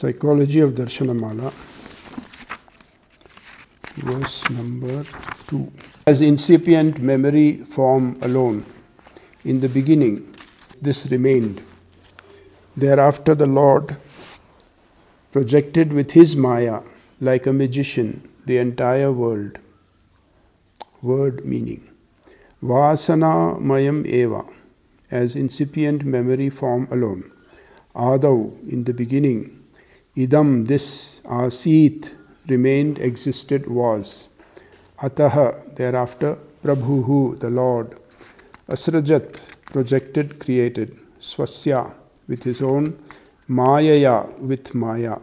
Psychology of Darshanamala, verse number 2. As incipient memory form alone, in the beginning, this remained. Thereafter, the Lord projected with his Maya, like a magician, the entire world. Word meaning Vasana Mayam Eva, as incipient memory form alone. Adau, in the beginning, idam, this, asit, remained, existed, was. Ataha, thereafter, Prabhuhu, the Lord. Asrajat, projected, created. Swasya, with his own. Mayaya, with Maya.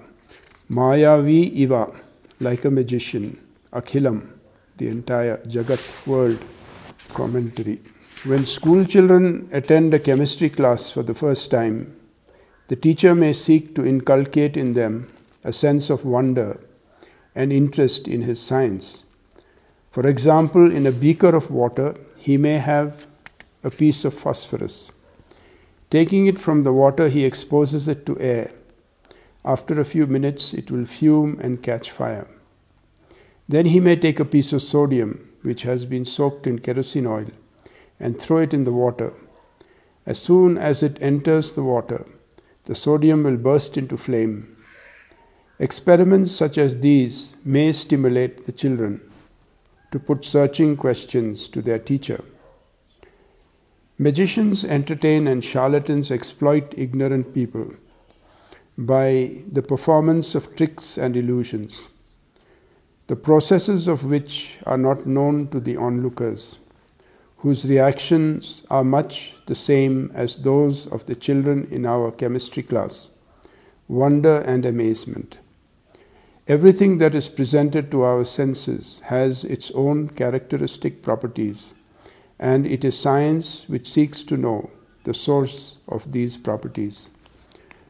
Mayavi iva, like a magician. Akhilam, the entire Jagat world. Commentary. When school children attend a chemistry class for the first time, the teacher may seek to inculcate in them a sense of wonder and interest in his science. For example, in a beaker of water, he may have a piece of phosphorus. Taking it from the water, he exposes it to air. After a few minutes, it will fume and catch fire. Then he may take a piece of sodium, which has been soaked in kerosene oil, and throw it in the water. As soon as it enters the water, the sodium will burst into flame. Experiments such as these may stimulate the children to put searching questions to their teacher. Magicians entertain and charlatans exploit ignorant people by the performance of tricks and illusions, the processes of which are not known to the onlookers whose reactions are much the same as those of the children in our chemistry class wonder and amazement. Everything that is presented to our senses has its own characteristic properties, and it is science which seeks to know the source of these properties.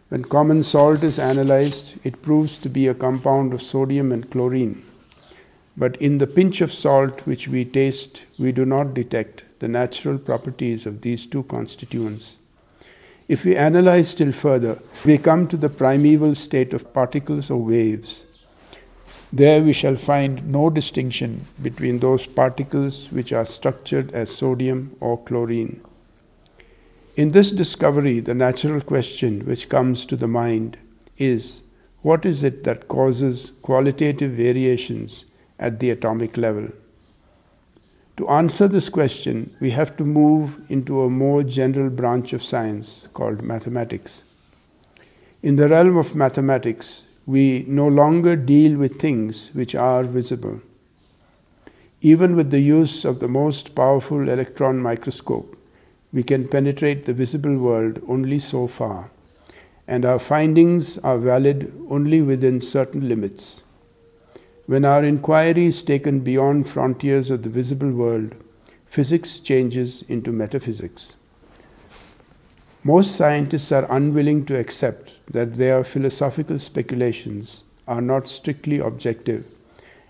When common salt is analyzed, it proves to be a compound of sodium and chlorine. But in the pinch of salt which we taste, we do not detect the natural properties of these two constituents. If we analyze still further, we come to the primeval state of particles or waves. There we shall find no distinction between those particles which are structured as sodium or chlorine. In this discovery, the natural question which comes to the mind is what is it that causes qualitative variations at the atomic level. To answer this question, we have to move into a more general branch of science called mathematics. In the realm of mathematics, we no longer deal with things which are visible. Even with the use of the most powerful electron microscope, we can penetrate the visible world only so far, and our findings are valid only within certain limits. When our inquiry is taken beyond frontiers of the visible world, physics changes into metaphysics. Most scientists are unwilling to accept that their philosophical speculations are not strictly objective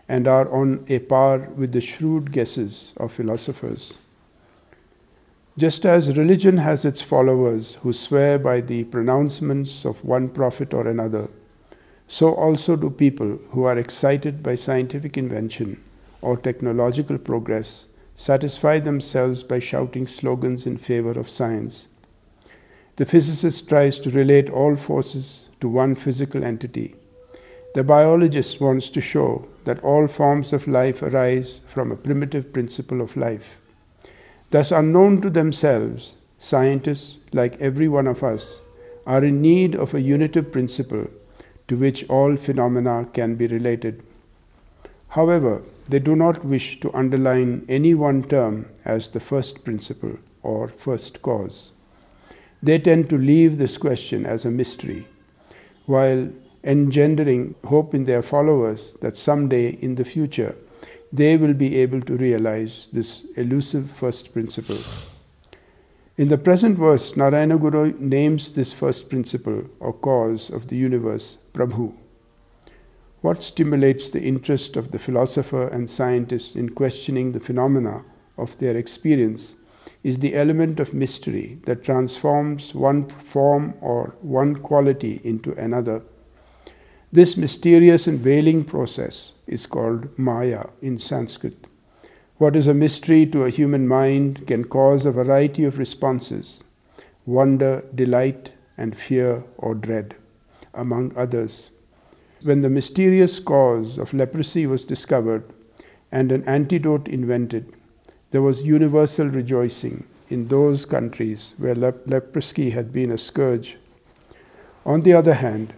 and are on a par with the shrewd guesses of philosophers. Just as religion has its followers who swear by the pronouncements of one prophet or another, so also do people who are excited by scientific invention or technological progress satisfy themselves by shouting slogans in favor of science. The physicist tries to relate all forces to one physical entity. The biologist wants to show that all forms of life arise from a primitive principle of life. Thus, unknown to themselves, scientists, like every one of us, are in need of a unitive principle to which all phenomena can be related. However, they do not wish to underline any one term as the first principle or first cause. They tend to leave this question as a mystery, while engendering hope in their followers that someday in the future they will be able to realize this elusive first principle. In the present verse, Narayana Guru names this first principle or cause of the universe Prabhu. What stimulates the interest of the philosopher and scientist in questioning the phenomena of their experience is the element of mystery that transforms one form or one quality into another. This mysterious and veiling process is called Maya in Sanskrit. What is a mystery to a human mind can cause a variety of responses wonder, delight, and fear or dread, among others. When the mysterious cause of leprosy was discovered and an antidote invented, there was universal rejoicing in those countries where lep- leprosy had been a scourge. On the other hand,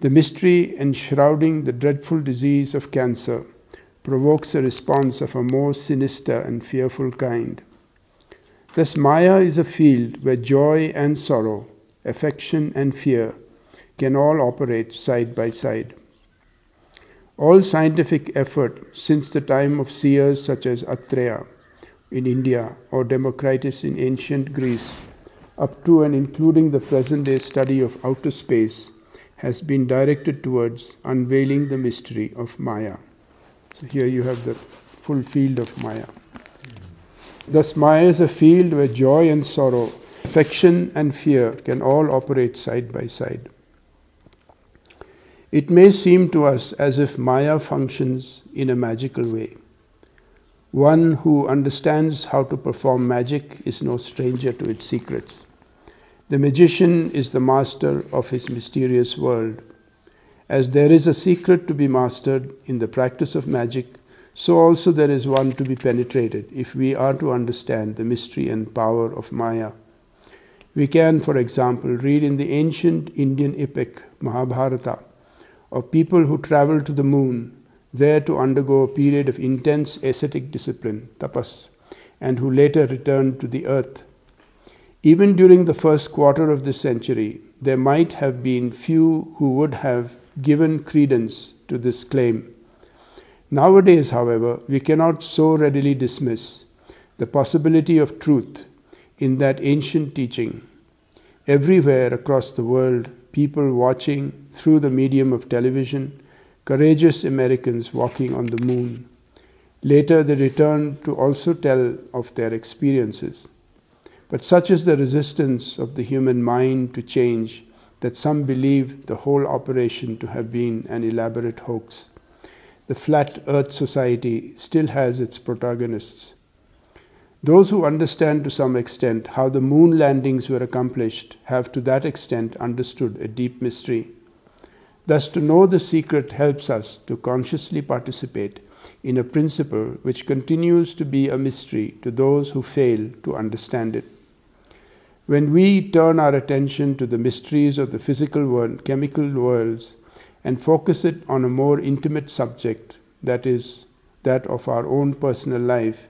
the mystery enshrouding the dreadful disease of cancer provokes a response of a more sinister and fearful kind. Thus, Maya is a field where joy and sorrow, affection and fear can all operate side by side. All scientific effort since the time of seers such as Atreya in India or Democritus in ancient Greece, up to and including the present day study of outer space, has been directed towards unveiling the mystery of Maya. So here you have the full field of Maya. Thus, Maya is a field where joy and sorrow, affection and fear can all operate side by side. It may seem to us as if Maya functions in a magical way. One who understands how to perform magic is no stranger to its secrets. The magician is the master of his mysterious world. As there is a secret to be mastered in the practice of magic, so also there is one to be penetrated if we are to understand the mystery and power of Maya. We can, for example, read in the ancient Indian epic Mahabharata of people who traveled to the moon there to undergo a period of intense ascetic discipline, tapas, and who later returned to the earth even during the first quarter of this century, there might have been few who would have given credence to this claim. Nowadays, however, we cannot so readily dismiss the possibility of truth in that ancient teaching. Everywhere across the world, people watching through the medium of television, courageous Americans walking on the moon. Later, they returned to also tell of their experiences. But such is the resistance of the human mind to change that some believe the whole operation to have been an elaborate hoax. The Flat Earth Society still has its protagonists. Those who understand to some extent how the moon landings were accomplished have to that extent understood a deep mystery. Thus, to know the secret helps us to consciously participate in a principle which continues to be a mystery to those who fail to understand it. When we turn our attention to the mysteries of the physical world, chemical worlds, and focus it on a more intimate subject, that is, that of our own personal life,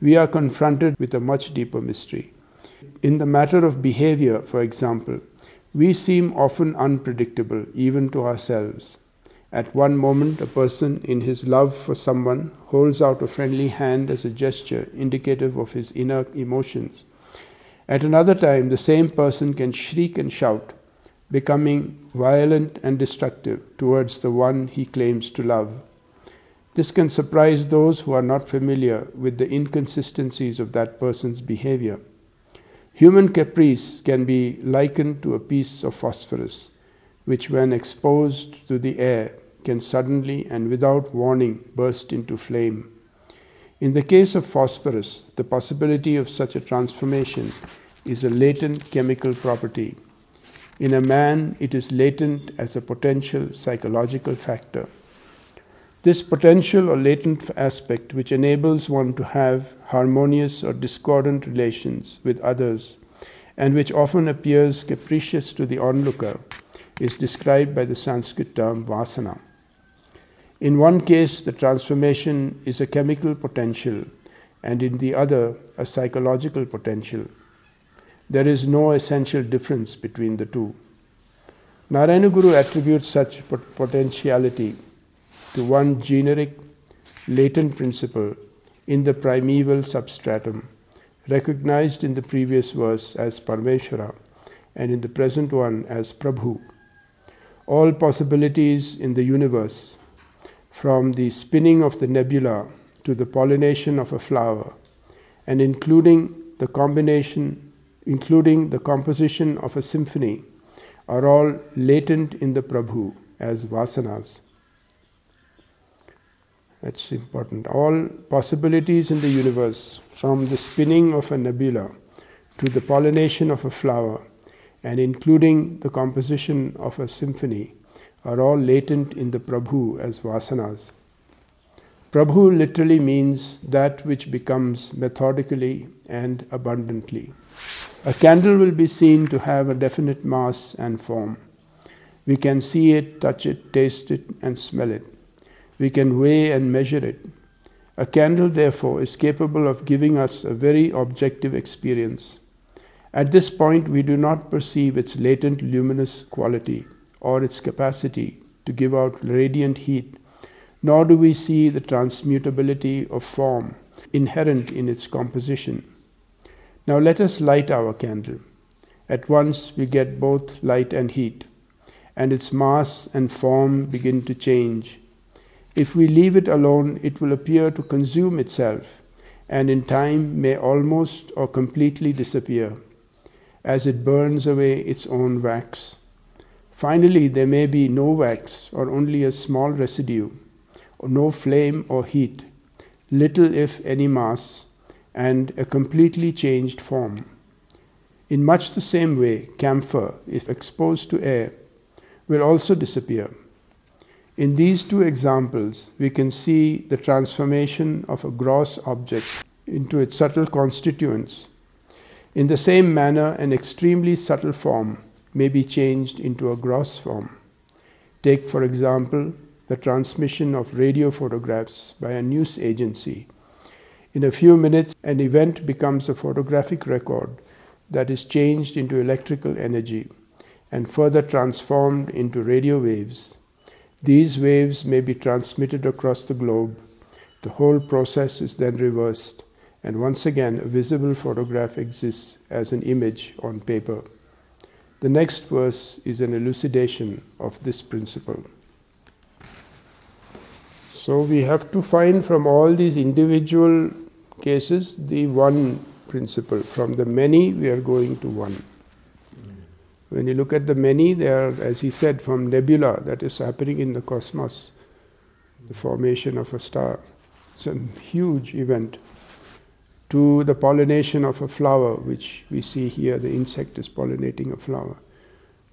we are confronted with a much deeper mystery. In the matter of behavior, for example, we seem often unpredictable, even to ourselves. At one moment, a person in his love for someone holds out a friendly hand as a gesture indicative of his inner emotions. At another time, the same person can shriek and shout, becoming violent and destructive towards the one he claims to love. This can surprise those who are not familiar with the inconsistencies of that person's behavior. Human caprice can be likened to a piece of phosphorus, which, when exposed to the air, can suddenly and without warning burst into flame. In the case of phosphorus, the possibility of such a transformation is a latent chemical property. In a man, it is latent as a potential psychological factor. This potential or latent aspect, which enables one to have harmonious or discordant relations with others, and which often appears capricious to the onlooker, is described by the Sanskrit term vasana. In one case, the transformation is a chemical potential, and in the other, a psychological potential. There is no essential difference between the two. Narayanaguru attributes such potentiality to one generic, latent principle in the primeval substratum, recognized in the previous verse as Parameshwara and in the present one as Prabhu. All possibilities in the universe from the spinning of the nebula to the pollination of a flower, and including the combination, including the composition of a symphony, are all latent in the Prabhu, as vasanas. That's important. All possibilities in the universe, from the spinning of a nebula to the pollination of a flower, and including the composition of a symphony, are all latent in the Prabhu as vasanas. Prabhu literally means that which becomes methodically and abundantly. A candle will be seen to have a definite mass and form. We can see it, touch it, taste it, and smell it. We can weigh and measure it. A candle, therefore, is capable of giving us a very objective experience. At this point, we do not perceive its latent luminous quality or its capacity to give out radiant heat, nor do we see the transmutability of form inherent in its composition. Now let us light our candle. At once we get both light and heat, and its mass and form begin to change if we leave it alone, it will appear to consume itself and in time may almost or completely disappear as it burns away its own wax. Finally, there may be no wax or only a small residue, no flame or heat, little if any mass, and a completely changed form. In much the same way, camphor, if exposed to air, will also disappear. In these two examples, we can see the transformation of a gross object into its subtle constituents. In the same manner, an extremely subtle form may be changed into a gross form. Take, for example, the transmission of radio photographs by a news agency. In a few minutes, an event becomes a photographic record that is changed into electrical energy and further transformed into radio waves these waves may be transmitted across the globe. The whole process is then reversed, and once again a visible photograph exists as an image on paper. The next verse is an elucidation of this principle. So we have to find from all these individual cases the one principle. From the many, we are going to one. When you look at the many, they are, as he said, from nebula that is happening in the cosmos, the formation of a star. It's a huge event. To the pollination of a flower, which we see here, the insect is pollinating a flower.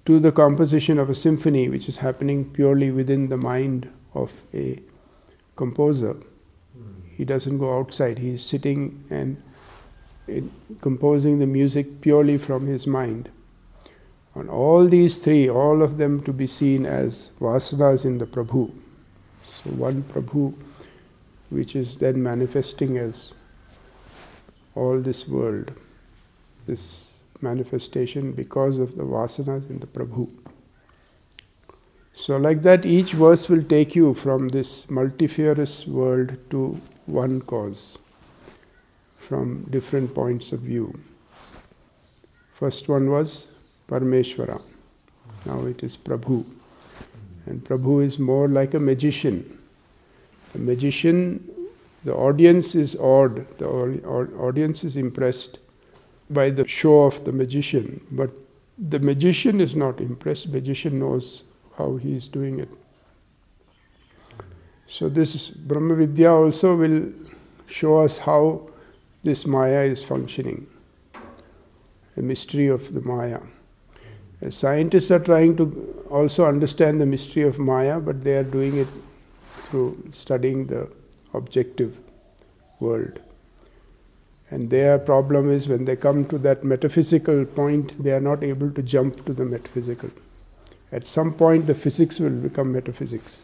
To the composition of a symphony, which is happening purely within the mind of a composer. He doesn't go outside, he's sitting and composing the music purely from his mind. And all these three, all of them to be seen as vasanas in the Prabhu. So one Prabhu which is then manifesting as all this world, this manifestation because of the vasanas in the Prabhu. So, like that, each verse will take you from this multifarious world to one cause from different points of view. First one was Parameshwara. Now it is Prabhu. And Prabhu is more like a magician. A magician, the audience is awed, the audience is impressed by the show of the magician, but the magician is not impressed, magician knows how he is doing it. So this Brahma Vidya also will show us how this Maya is functioning, the mystery of the Maya. Scientists are trying to also understand the mystery of Maya, but they are doing it through studying the objective world. And their problem is when they come to that metaphysical point, they are not able to jump to the metaphysical. At some point, the physics will become metaphysics.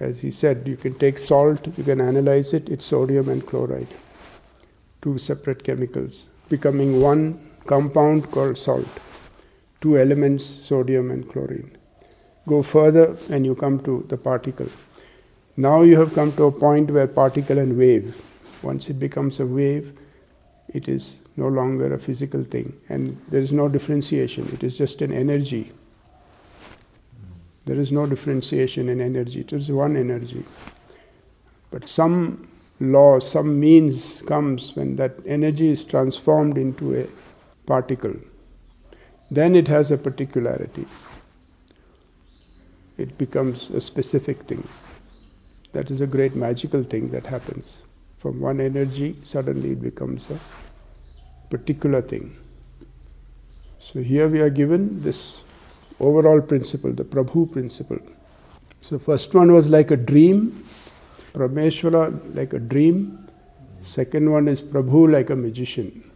As he said, you can take salt, you can analyze it, it's sodium and chloride, two separate chemicals, becoming one compound called salt two elements, sodium and chlorine. Go further and you come to the particle. Now you have come to a point where particle and wave, once it becomes a wave, it is no longer a physical thing and there is no differentiation, it is just an energy. There is no differentiation in energy, it is one energy. But some law, some means comes when that energy is transformed into a particle then it has a particularity. it becomes a specific thing. That is a great magical thing that happens. From one energy, suddenly it becomes a particular thing. So here we are given this overall principle, the Prabhu principle. So first one was like a dream, Parameshwara like a dream. Second one is Prabhu like a magician.